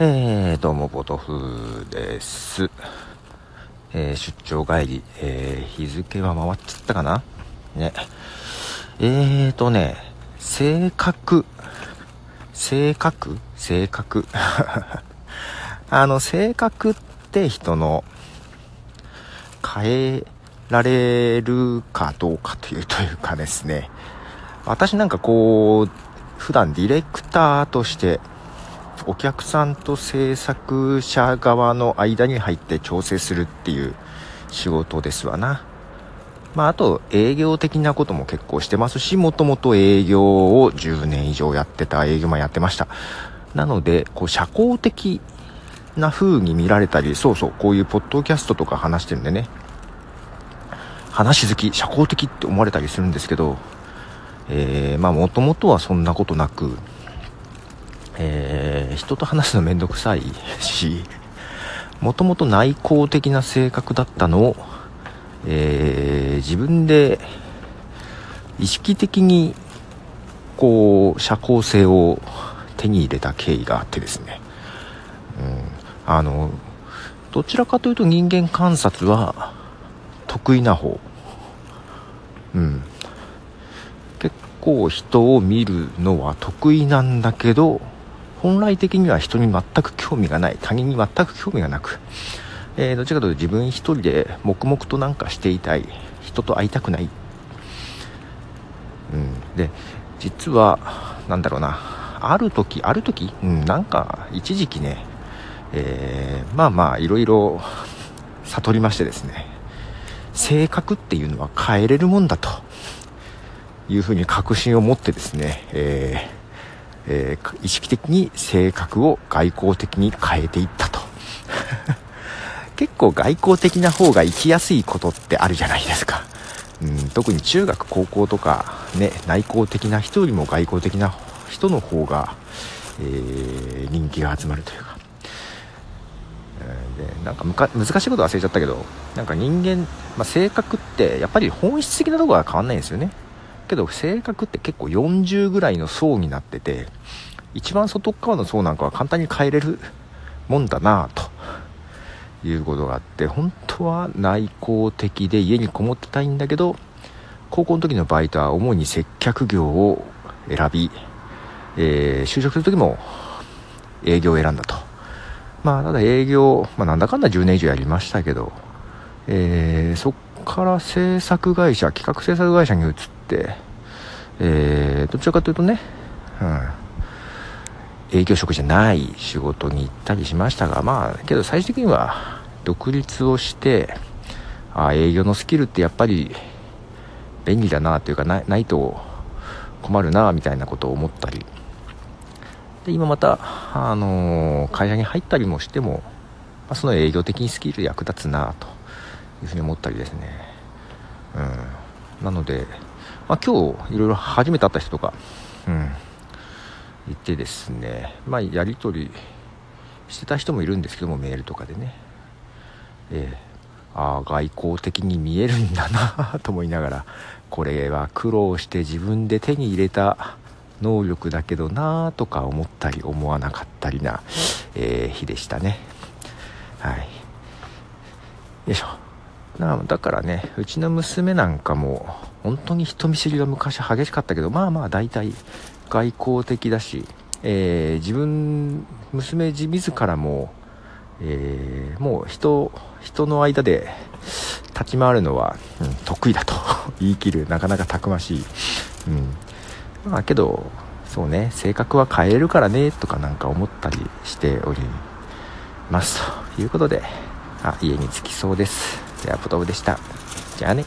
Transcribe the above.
えー、どうも、ポトフです。えー、出張帰り、えー、日付は回っちゃったかな？ね。えーとね、性格、性格？性格？あの、性格って人の変えられるかどうかというというかですね、私なんかこう、普段ディレクターとしてお客さんと制作者側の間に入って調整するっていう仕事ですわな。まあ、あと営業的なことも結構してますし、もともと営業を10年以上やってた営業マンやってました。なので、こう社交的な風に見られたり、そうそう、こういうポッドキャストとか話してるんでね、話好き、社交的って思われたりするんですけど、えー、まあもともとはそんなことなく、えー、人と話すのめんどくさいし、もともと内向的な性格だったのを、えー、自分で意識的にこう社交性を手に入れた経緯があってですね、うん、あのどちらかというと人間観察は得意な方、うん、結構人を見るのは得意なんだけど本来的には人に全く興味がない。他人に全く興味がなく、えー、どちらかというと自分一人で黙々となんかしていたい。人と会いたくない、うん、で実は何だろうな。ある時ある時、うん、なんか一時期ね、えー、まあまあいろいろ悟りましてですね。性格っていうのは変えれるもんだというふうに確信を持ってですね、えーえー、意識的に性格を外交的に変えていったと。結構外交的な方が生きやすいことってあるじゃないですか、うん、特に中学高校とかね内向的な人よりも外交的な人の方が、えー、人気が集まるというか。でなんか難しいこと忘れちゃったけどなんか人間、まあ、性格ってやっぱり本質的なところは変わんないんですよね。けど性格って結構40ぐらいの層になってて一番外側の層なんかは簡単に変えれるもんだなぁということがあって本当は内向的で家にこもってたいんだけど高校の時のバイトは主に接客業を選び、えー、就職する時も営業を選んだと。まあただ営業、まあ、なんだかんだ10年以上やりましたけど、えー、そっから制作会社企画制作会社に移っえー、どちらかというとね、うん、営業職じゃない仕事に行ったりしましたが、まあ、けど最終的には独立をして、あ営業のスキルってやっぱり便利だなというかないないと困るなみたいなことを思ったり。で今また、あのー、会社に入ったりもしても、まあ、その営業的にスキル役立つなというふうに思ったりですね、うん、なのでまあ、今日いろいろ初めて会った人とか、うん、いてですね、まあ、やり取りしてた人もいるんですけどもメールとかでね、えー、ああ外交的に見えるんだな と思いながらこれは苦労して自分で手に入れた能力だけどなとか思ったり思わなかったりな、えー、日でしたね。はい。よいしょ。なだからねうちの娘なんかも本当に人見知りが昔激しかったけどまあまあ大体外交的だし、えー、自分娘自らも、えー、もう人人の間で立ち回るのは、うん、得意だと 言い切るなかなかたくましい、うん、まあけどそうね性格は変えるからねとかなんか思ったりしております。ということであ家に着きそうです。じゃあポトブでした。じゃあね。